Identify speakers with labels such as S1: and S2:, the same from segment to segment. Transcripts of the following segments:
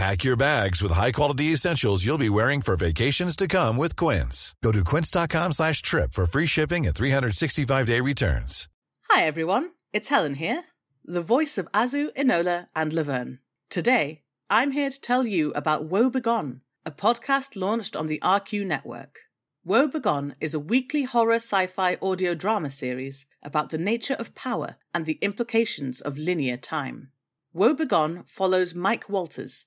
S1: Pack your bags with high-quality essentials you'll be wearing for vacations to come with Quince. Go to quince.com slash trip for free shipping and 365-day returns.
S2: Hi everyone, it's Helen here, the voice of Azu, Enola, and Laverne. Today, I'm here to tell you about Woe Begone, a podcast launched on the RQ network. Woe Begone is a weekly horror sci fi audio drama series about the nature of power and the implications of linear time. Woe Begone follows Mike Walters,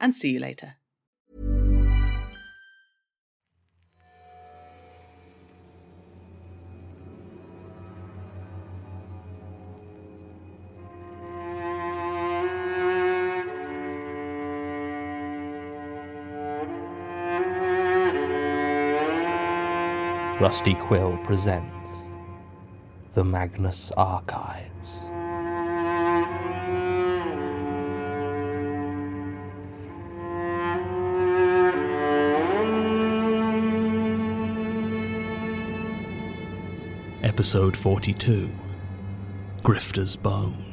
S2: And see you later.
S3: Rusty Quill presents The Magnus Archives. Episode 42 Grifter's Bone.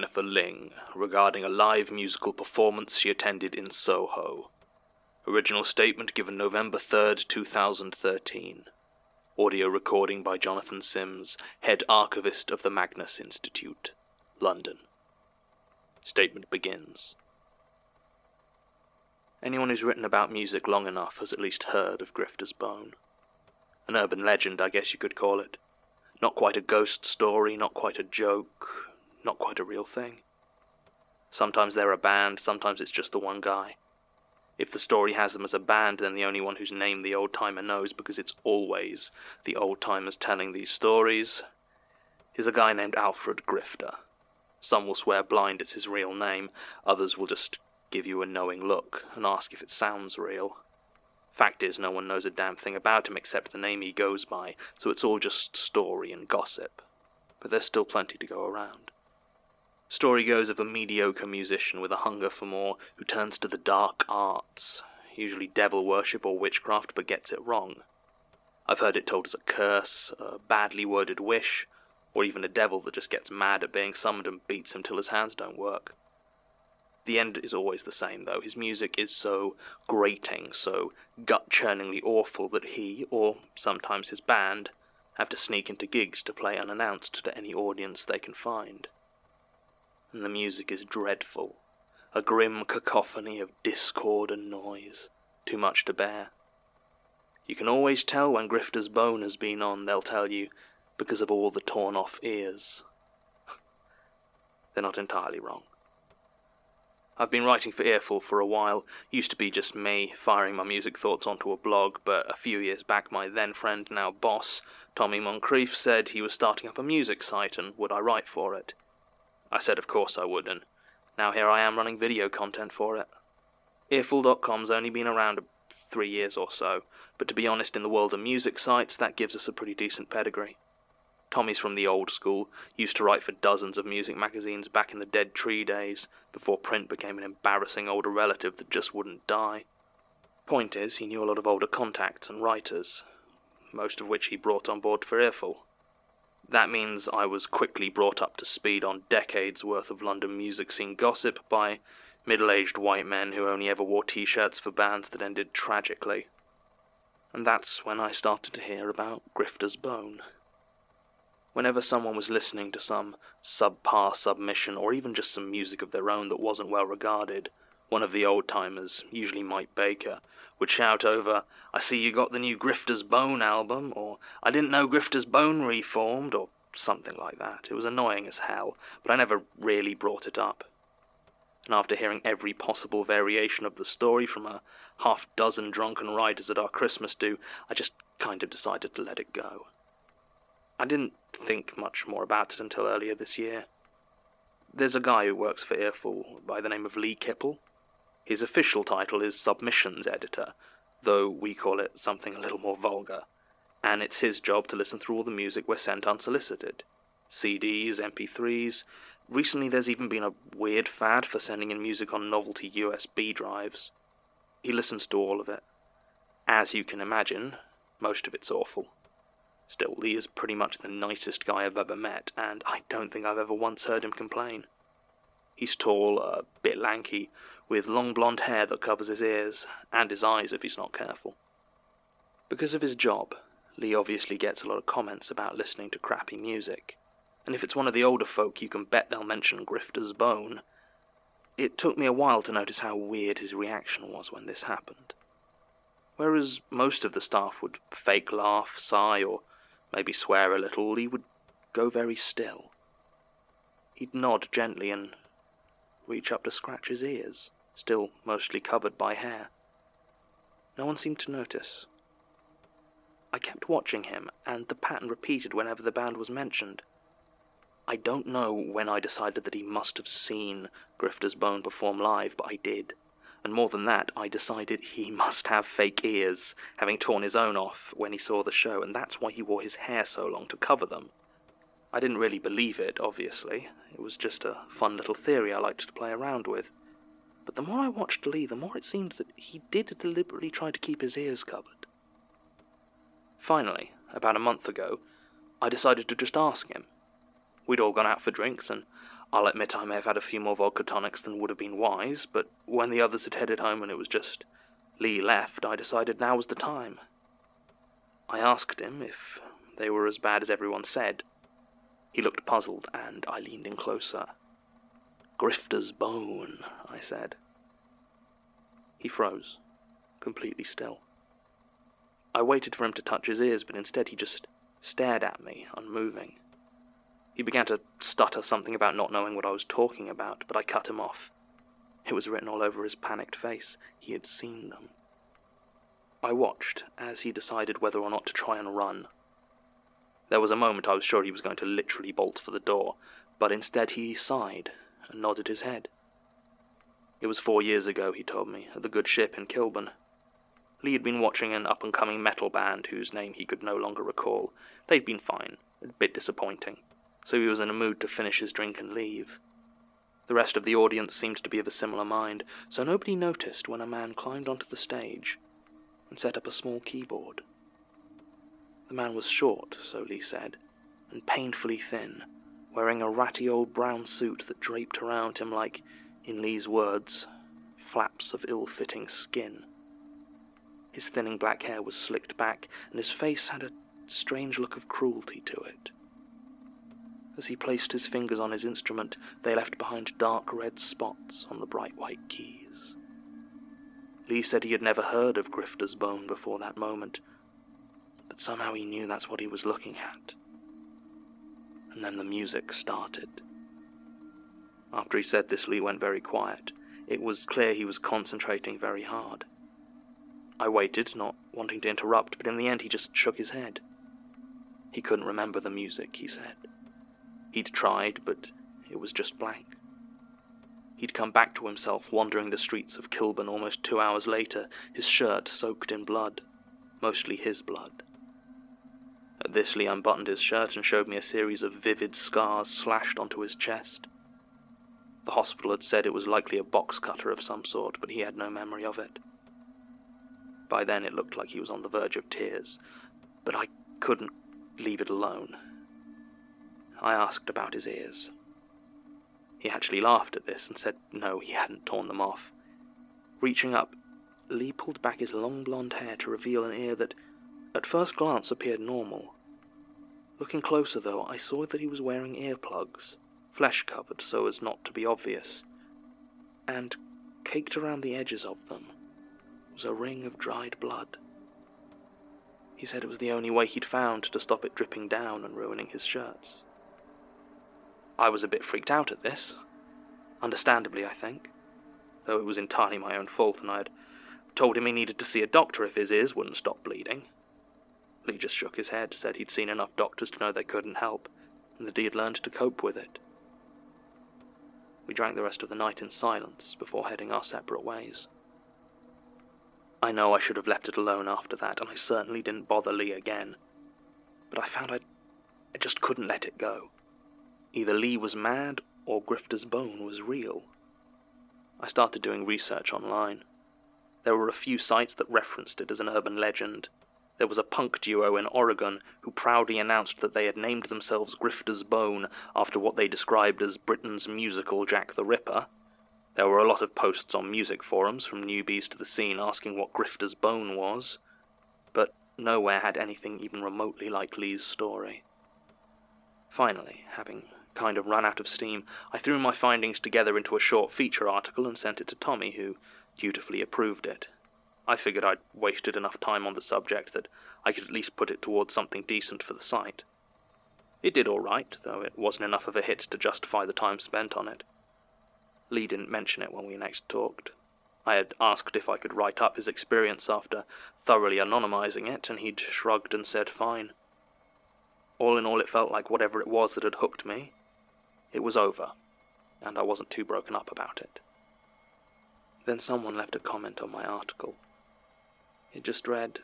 S3: Jennifer Ling regarding a live musical performance she attended in Soho. Original statement given November 3rd, 2013. Audio recording by Jonathan Sims, head archivist of the Magnus Institute, London. Statement begins. Anyone who's written about music long enough has at least heard of Grifter's Bone. An urban legend, I guess you could call it. Not quite a ghost story, not quite a joke, not quite a real thing. Sometimes they're a band, sometimes it's just the one guy. If the story has them as a band, then the only one whose name the old timer knows, because it's always the old timers telling these stories, is a guy named Alfred Grifter. Some will swear blind it's his real name, others will just give you a knowing look and ask if it sounds real. Fact is, no one knows a damn thing about him except the name he goes by, so it's all just story and gossip. But there's still plenty to go around. Story goes of a mediocre musician with a hunger for more who turns to the dark arts, usually devil worship or witchcraft, but gets it wrong. I've heard it told as a curse, a badly worded wish, or even a devil that just gets mad at being summoned and beats him till his hands don't work. The end is always the same, though. His music is so grating, so gut churningly awful that he, or sometimes his band, have to sneak into gigs to play unannounced to any audience they can find and the music is dreadful, a grim cacophony of discord and noise, too much to bear. You can always tell when Grifter's Bone has been on, they'll tell you, because of all the torn off ears. They're not entirely wrong. I've been writing for Earful for a while. Used to be just me, firing my music thoughts onto a blog, but a few years back, my then friend, now boss, Tommy Moncrief said he was starting up a music site and would I write for it. I said of course I would, and now here I am running video content for it. Earful.com's only been around three years or so, but to be honest, in the world of music sites, that gives us a pretty decent pedigree. Tommy's from the old school, used to write for dozens of music magazines back in the Dead Tree days, before print became an embarrassing older relative that just wouldn't die. Point is, he knew a lot of older contacts and writers, most of which he brought on board for Earful. That means I was quickly brought up to speed on decades worth of London music scene gossip by middle aged white men who only ever wore t shirts for bands that ended tragically. And that's when I started to hear about Grifter's Bone. Whenever someone was listening to some subpar submission or even just some music of their own that wasn't well regarded, one of the old timers, usually Mike Baker, would shout over, I see you got the new Grifter's Bone album, or I didn't know Grifter's Bone reformed, or something like that. It was annoying as hell, but I never really brought it up. And after hearing every possible variation of the story from a half dozen drunken writers at our Christmas do, I just kind of decided to let it go. I didn't think much more about it until earlier this year. There's a guy who works for Earful by the name of Lee Kipple. His official title is Submissions Editor, though we call it something a little more vulgar, and it's his job to listen through all the music we're sent unsolicited. CDs, MP3s. Recently, there's even been a weird fad for sending in music on novelty USB drives. He listens to all of it. As you can imagine, most of it's awful. Still, Lee is pretty much the nicest guy I've ever met, and I don't think I've ever once heard him complain. He's tall, a bit lanky, with long blonde hair that covers his ears, and his eyes if he's not careful. Because of his job, Lee obviously gets a lot of comments about listening to crappy music, and if it's one of the older folk, you can bet they'll mention Grifter's Bone. It took me a while to notice how weird his reaction was when this happened. Whereas most of the staff would fake laugh, sigh, or maybe swear a little, Lee would go very still. He'd nod gently and reach up to scratch his ears still mostly covered by hair. No one seemed to notice. I kept watching him, and the pattern repeated whenever the band was mentioned. I don't know when I decided that he must have seen Grifter's Bone perform live, but I did. And more than that, I decided he must have fake ears, having torn his own off when he saw the show, and that's why he wore his hair so long to cover them. I didn't really believe it, obviously. It was just a fun little theory I liked to play around with. But the more I watched Lee, the more it seemed that he did deliberately try to keep his ears covered. Finally, about a month ago, I decided to just ask him. We'd all gone out for drinks, and I'll admit I may have had a few more vodka tonics than would have been wise, but when the others had headed home and it was just Lee left, I decided now was the time. I asked him if they were as bad as everyone said. He looked puzzled, and I leaned in closer. Grifter's bone, I said. He froze, completely still. I waited for him to touch his ears, but instead he just stared at me, unmoving. He began to stutter something about not knowing what I was talking about, but I cut him off. It was written all over his panicked face. He had seen them. I watched as he decided whether or not to try and run. There was a moment I was sure he was going to literally bolt for the door, but instead he sighed and nodded his head. It was four years ago, he told me, at the Good Ship in Kilburn. Lee had been watching an up and coming metal band whose name he could no longer recall. They'd been fine, a bit disappointing, so he was in a mood to finish his drink and leave. The rest of the audience seemed to be of a similar mind, so nobody noticed when a man climbed onto the stage and set up a small keyboard. The man was short, so Lee said, and painfully thin, wearing a ratty old brown suit that draped around him like, in Lee's words, flaps of ill fitting skin. His thinning black hair was slicked back, and his face had a strange look of cruelty to it. As he placed his fingers on his instrument, they left behind dark red spots on the bright white keys. Lee said he had never heard of Grifter's Bone before that moment, but somehow he knew that's what he was looking at and then the music started. After he said this, Lee went very quiet. It was clear he was concentrating very hard. I waited, not wanting to interrupt, but in the end he just shook his head. He couldn't remember the music, he said. He'd tried, but it was just blank. He'd come back to himself wandering the streets of Kilburn almost two hours later, his shirt soaked in blood, mostly his blood. This, Lee unbuttoned his shirt and showed me a series of vivid scars slashed onto his chest. The hospital had said it was likely a box cutter of some sort, but he had no memory of it. By then it looked like he was on the verge of tears, but I couldn't leave it alone. I asked about his ears. He actually laughed at this and said no, he hadn't torn them off. Reaching up, Lee pulled back his long blonde hair to reveal an ear that, at first glance, appeared normal. Looking closer, though, I saw that he was wearing earplugs, flesh covered so as not to be obvious, and caked around the edges of them was a ring of dried blood. He said it was the only way he'd found to stop it dripping down and ruining his shirts. I was a bit freaked out at this. Understandably, I think. Though it was entirely my own fault, and I had told him he needed to see a doctor if his ears wouldn't stop bleeding. Lee just shook his head, said he'd seen enough doctors to know they couldn't help, and that he had learned to cope with it. We drank the rest of the night in silence before heading our separate ways. I know I should have left it alone after that, and I certainly didn't bother Lee again. But I found I, I just couldn't let it go. Either Lee was mad or Grifter's bone was real. I started doing research online. There were a few sites that referenced it as an urban legend. There was a punk duo in Oregon who proudly announced that they had named themselves Grifter's Bone after what they described as Britain's musical Jack the Ripper. There were a lot of posts on music forums from newbies to the scene asking what Grifter's Bone was, but nowhere had anything even remotely like Lee's story. Finally, having kind of run out of steam, I threw my findings together into a short feature article and sent it to Tommy, who dutifully approved it. I figured I'd wasted enough time on the subject that I could at least put it towards something decent for the site. It did all right, though it wasn't enough of a hit to justify the time spent on it. Lee didn't mention it when we next talked. I had asked if I could write up his experience after thoroughly anonymizing it, and he'd shrugged and said fine. All in all, it felt like whatever it was that had hooked me, it was over, and I wasn't too broken up about it. Then someone left a comment on my article. It just read,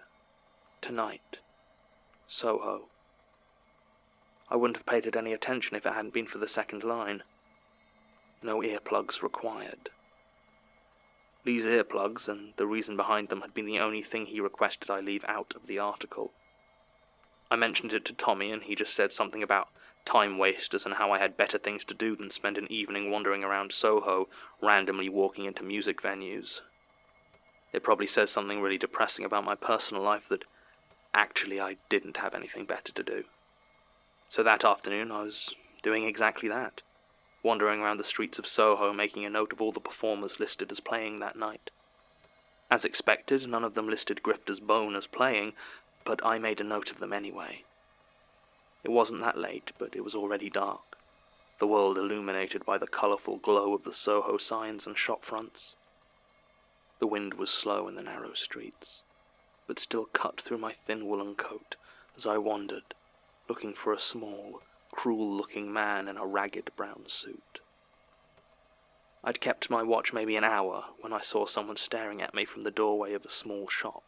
S3: Tonight, Soho. I wouldn't have paid it any attention if it hadn't been for the second line. No earplugs required. These earplugs and the reason behind them had been the only thing he requested I leave out of the article. I mentioned it to Tommy, and he just said something about time wasters and how I had better things to do than spend an evening wandering around Soho, randomly walking into music venues. It probably says something really depressing about my personal life that actually I didn't have anything better to do. So that afternoon I was doing exactly that, wandering around the streets of Soho making a note of all the performers listed as playing that night. As expected, none of them listed Grifter's Bone as playing, but I made a note of them anyway. It wasn't that late, but it was already dark, the world illuminated by the colourful glow of the Soho signs and shop fronts. The wind was slow in the narrow streets, but still cut through my thin woolen coat as I wandered, looking for a small, cruel-looking man in a ragged brown suit. I'd kept my watch maybe an hour when I saw someone staring at me from the doorway of a small shop.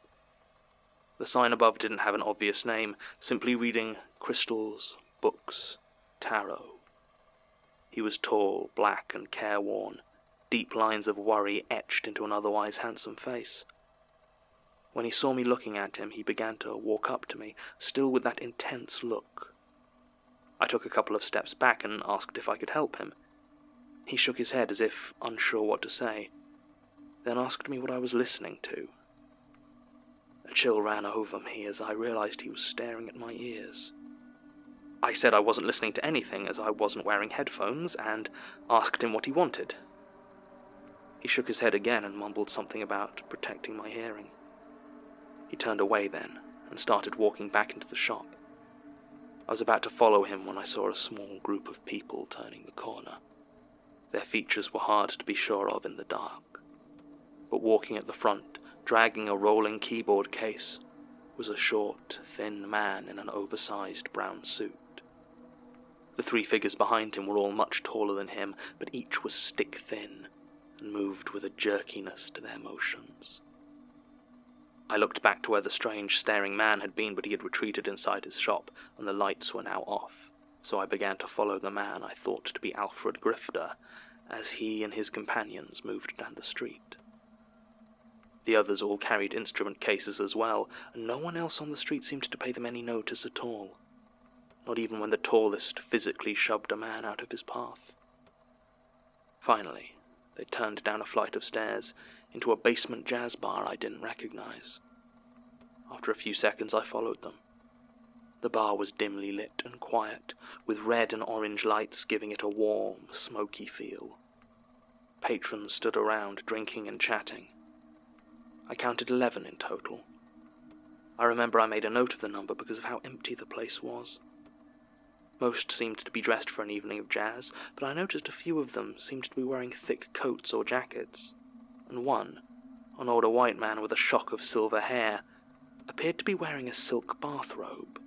S3: The sign above didn't have an obvious name, simply reading crystals, books, tarot. He was tall, black, and careworn, deep lines of worry etched into an otherwise handsome face. When he saw me looking at him, he began to walk up to me, still with that intense look. I took a couple of steps back and asked if I could help him. He shook his head as if unsure what to say, then asked me what I was listening to. A chill ran over me as I realized he was staring at my ears. I said I wasn't listening to anything as I wasn't wearing headphones and asked him what he wanted. He shook his head again and mumbled something about protecting my hearing. He turned away then and started walking back into the shop. I was about to follow him when I saw a small group of people turning the corner. Their features were hard to be sure of in the dark, but walking at the front dragging a rolling keyboard case, was a short, thin man in an oversized brown suit. The three figures behind him were all much taller than him, but each was stick thin and moved with a jerkiness to their motions. I looked back to where the strange, staring man had been, but he had retreated inside his shop, and the lights were now off. So I began to follow the man I thought to be Alfred Grifter, as he and his companions moved down the street. The others all carried instrument cases as well, and no one else on the street seemed to pay them any notice at all. Not even when the tallest physically shoved a man out of his path. Finally, they turned down a flight of stairs into a basement jazz bar I didn't recognize. After a few seconds, I followed them. The bar was dimly lit and quiet, with red and orange lights giving it a warm, smoky feel. Patrons stood around, drinking and chatting. I counted eleven in total. I remember I made a note of the number because of how empty the place was. Most seemed to be dressed for an evening of jazz, but I noticed a few of them seemed to be wearing thick coats or jackets, and one, an older white man with a shock of silver hair, appeared to be wearing a silk bathrobe.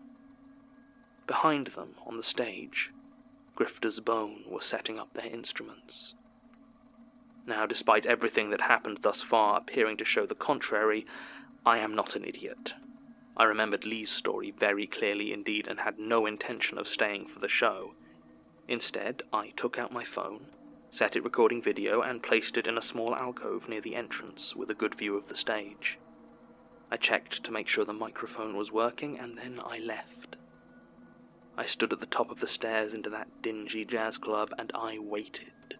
S3: Behind them, on the stage, Grifter's Bone were setting up their instruments. Now, despite everything that happened thus far appearing to show the contrary, I am not an idiot. I remembered Lee's story very clearly indeed and had no intention of staying for the show. Instead, I took out my phone, set it recording video, and placed it in a small alcove near the entrance with a good view of the stage. I checked to make sure the microphone was working, and then I left. I stood at the top of the stairs into that dingy jazz club and I waited.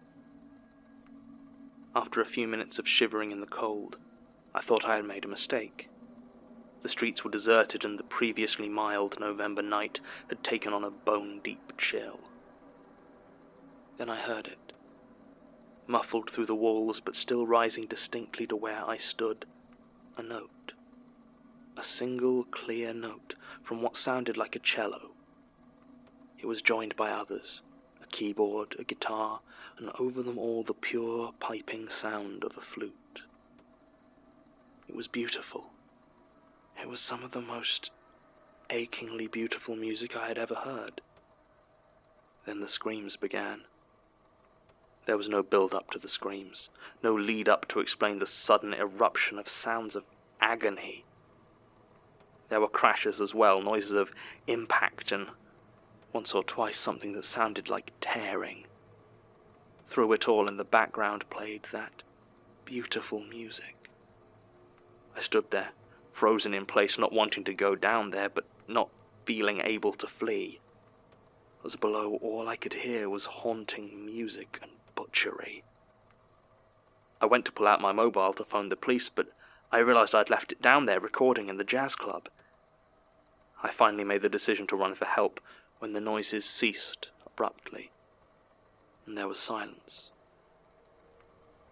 S3: After a few minutes of shivering in the cold, I thought I had made a mistake. The streets were deserted, and the previously mild November night had taken on a bone deep chill. Then I heard it, muffled through the walls, but still rising distinctly to where I stood a note. A single clear note from what sounded like a cello. It was joined by others a keyboard, a guitar, and over them all the pure piping sound of a flute. It was beautiful it was some of the most achingly beautiful music I had ever heard. Then the screams began. There was no build up to the screams, no lead up to explain the sudden eruption of sounds of agony. There were crashes as well, noises of impact, and once or twice something that sounded like tearing. Through it all in the background played that beautiful music. I stood there, frozen in place, not wanting to go down there, but not feeling able to flee. As below, all I could hear was haunting music and butchery. I went to pull out my mobile to phone the police, but I realized I'd left it down there recording in the jazz club. I finally made the decision to run for help when the noises ceased abruptly, and there was silence.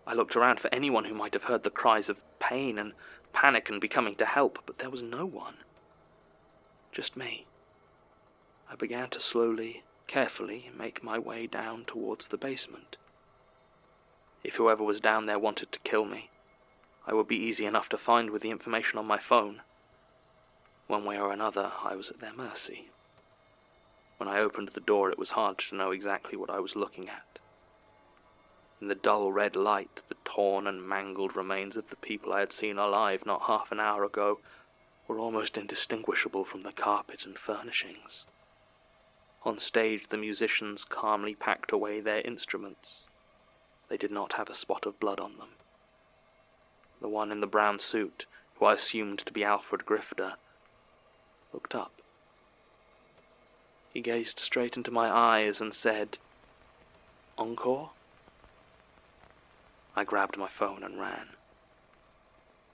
S3: I looked around for anyone who might have heard the cries of pain and panic and be coming to help, but there was no one. Just me. I began to slowly, carefully make my way down towards the basement. If whoever was down there wanted to kill me, I would be easy enough to find with the information on my phone. One way or another, I was at their mercy. When I opened the door, it was hard to know exactly what I was looking at. In the dull red light, the torn and mangled remains of the people I had seen alive not half an hour ago were almost indistinguishable from the carpet and furnishings. On stage, the musicians calmly packed away their instruments. They did not have a spot of blood on them. The one in the brown suit, who I assumed to be Alfred Grifter, looked up. He gazed straight into my eyes and said, Encore? I grabbed my phone and ran.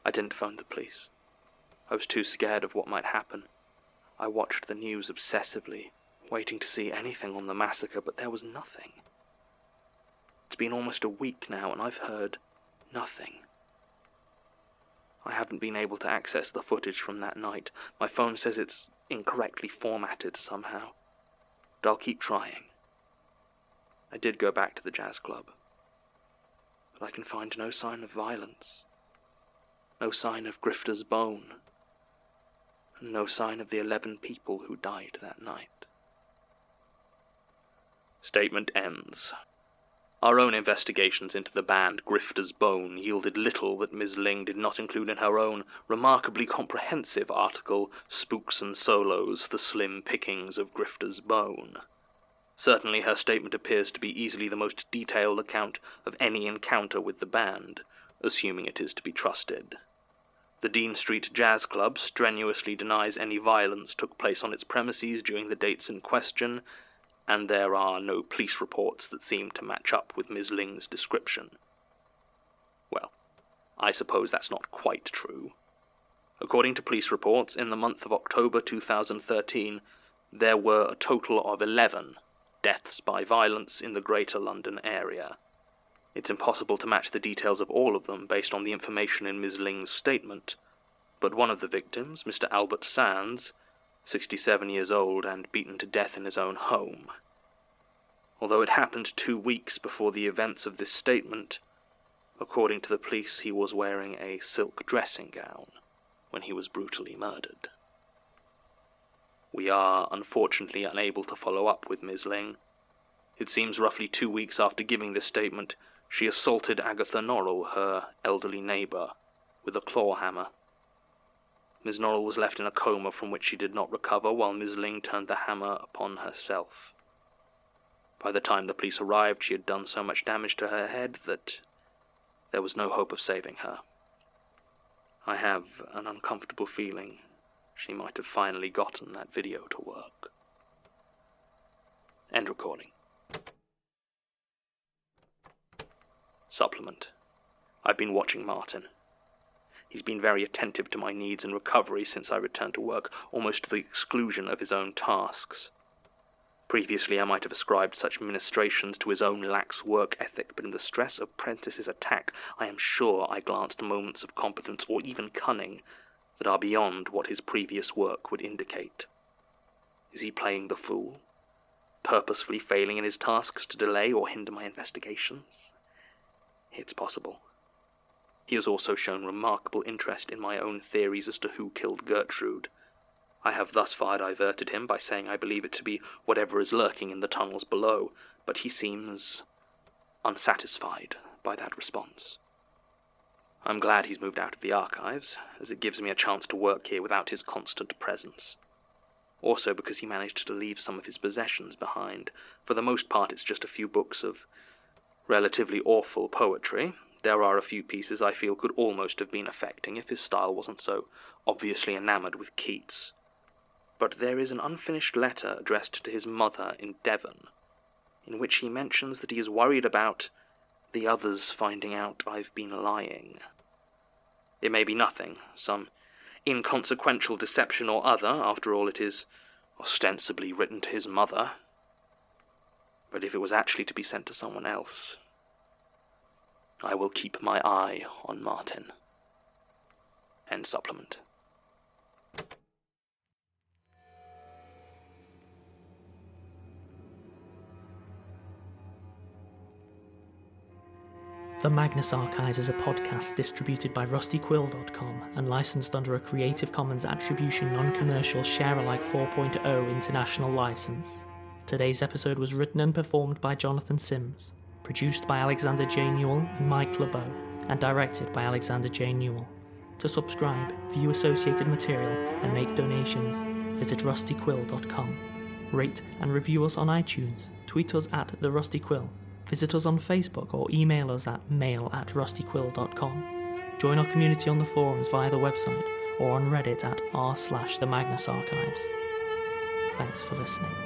S3: I didn't phone the police. I was too scared of what might happen. I watched the news obsessively, waiting to see anything on the massacre, but there was nothing. It's been almost a week now, and I've heard nothing. I haven't been able to access the footage from that night. My phone says it's incorrectly formatted somehow. But I'll keep trying. I did go back to the jazz club but I can find no sign of violence, no sign of Grifter's bone, and no sign of the eleven people who died that night. Statement ends. Our own investigations into the band Grifter's Bone yielded little that Ms. Ling did not include in her own remarkably comprehensive article, Spooks and Solos The Slim Pickings of Grifter's Bone. Certainly her statement appears to be easily the most detailed account of any encounter with the band, assuming it is to be trusted. The Dean Street Jazz Club strenuously denies any violence took place on its premises during the dates in question, and there are no police reports that seem to match up with Ms. Ling's description. Well, I suppose that's not quite true. According to police reports, in the month of October 2013, there were a total of 11 deaths by violence in the Greater London area. It's impossible to match the details of all of them based on the information in Ms. Ling's statement, but one of the victims, Mr. Albert Sands, 67 years old and beaten to death in his own home. Although it happened two weeks before the events of this statement, according to the police, he was wearing a silk dressing gown when he was brutally murdered. We are unfortunately unable to follow up with Ms. Ling. It seems roughly two weeks after giving this statement, she assaulted Agatha Norrell, her elderly neighbour, with a claw hammer. Miss Norrell was left in a coma from which she did not recover, while Miss Ling turned the hammer upon herself. By the time the police arrived, she had done so much damage to her head that there was no hope of saving her. I have an uncomfortable feeling she might have finally gotten that video to work. End recording. Supplement. I've been watching Martin. He's been very attentive to my needs and recovery since I returned to work, almost to the exclusion of his own tasks. Previously, I might have ascribed such ministrations to his own lax work ethic, but in the stress of Prentice's attack, I am sure I glanced moments of competence or even cunning that are beyond what his previous work would indicate. Is he playing the fool? Purposefully failing in his tasks to delay or hinder my investigations? It's possible. He has also shown remarkable interest in my own theories as to who killed Gertrude. I have thus far diverted him by saying I believe it to be whatever is lurking in the tunnels below, but he seems unsatisfied by that response. I'm glad he's moved out of the archives, as it gives me a chance to work here without his constant presence. Also because he managed to leave some of his possessions behind. For the most part, it's just a few books of relatively awful poetry. There are a few pieces I feel could almost have been affecting if his style wasn't so obviously enamored with Keats. But there is an unfinished letter addressed to his mother in Devon, in which he mentions that he is worried about the others finding out I've been lying. It may be nothing, some inconsequential deception or other, after all it is ostensibly written to his mother. But if it was actually to be sent to someone else, I will keep my eye on Martin. End supplement.
S4: The Magnus Archives is a podcast distributed by rustyquill.com and licensed under a Creative Commons Attribution Non Commercial Share Alike 4.0 international license. Today's episode was written and performed by Jonathan Sims, produced by Alexander J. Newall and Mike LeBeau, and directed by Alexander J. Newall. To subscribe, view associated material, and make donations, visit rustyquill.com. Rate and review us on iTunes. Tweet us at The Rusty Quill Visit us on Facebook or email us at mail at rustyquill.com. Join our community on the forums via the website or on Reddit at r slash the Magnus Archives. Thanks for listening.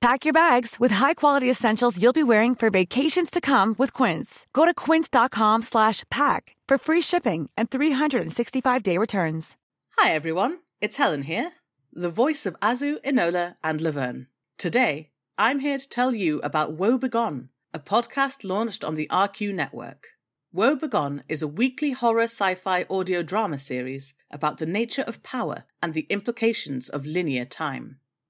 S5: Pack your bags with high-quality essentials you'll be wearing for vacations to come with Quince. Go to quince.com slash pack for free shipping and 365-day returns.
S2: Hi everyone, it's Helen here, the voice of Azu, Enola, and Laverne. Today, I'm here to tell you about Woe Begone, a podcast launched on the RQ network. Woe Begone is a weekly horror sci-fi audio drama series about the nature of power and the implications of linear time.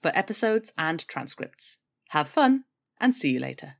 S2: for episodes and transcripts. Have fun and see you later.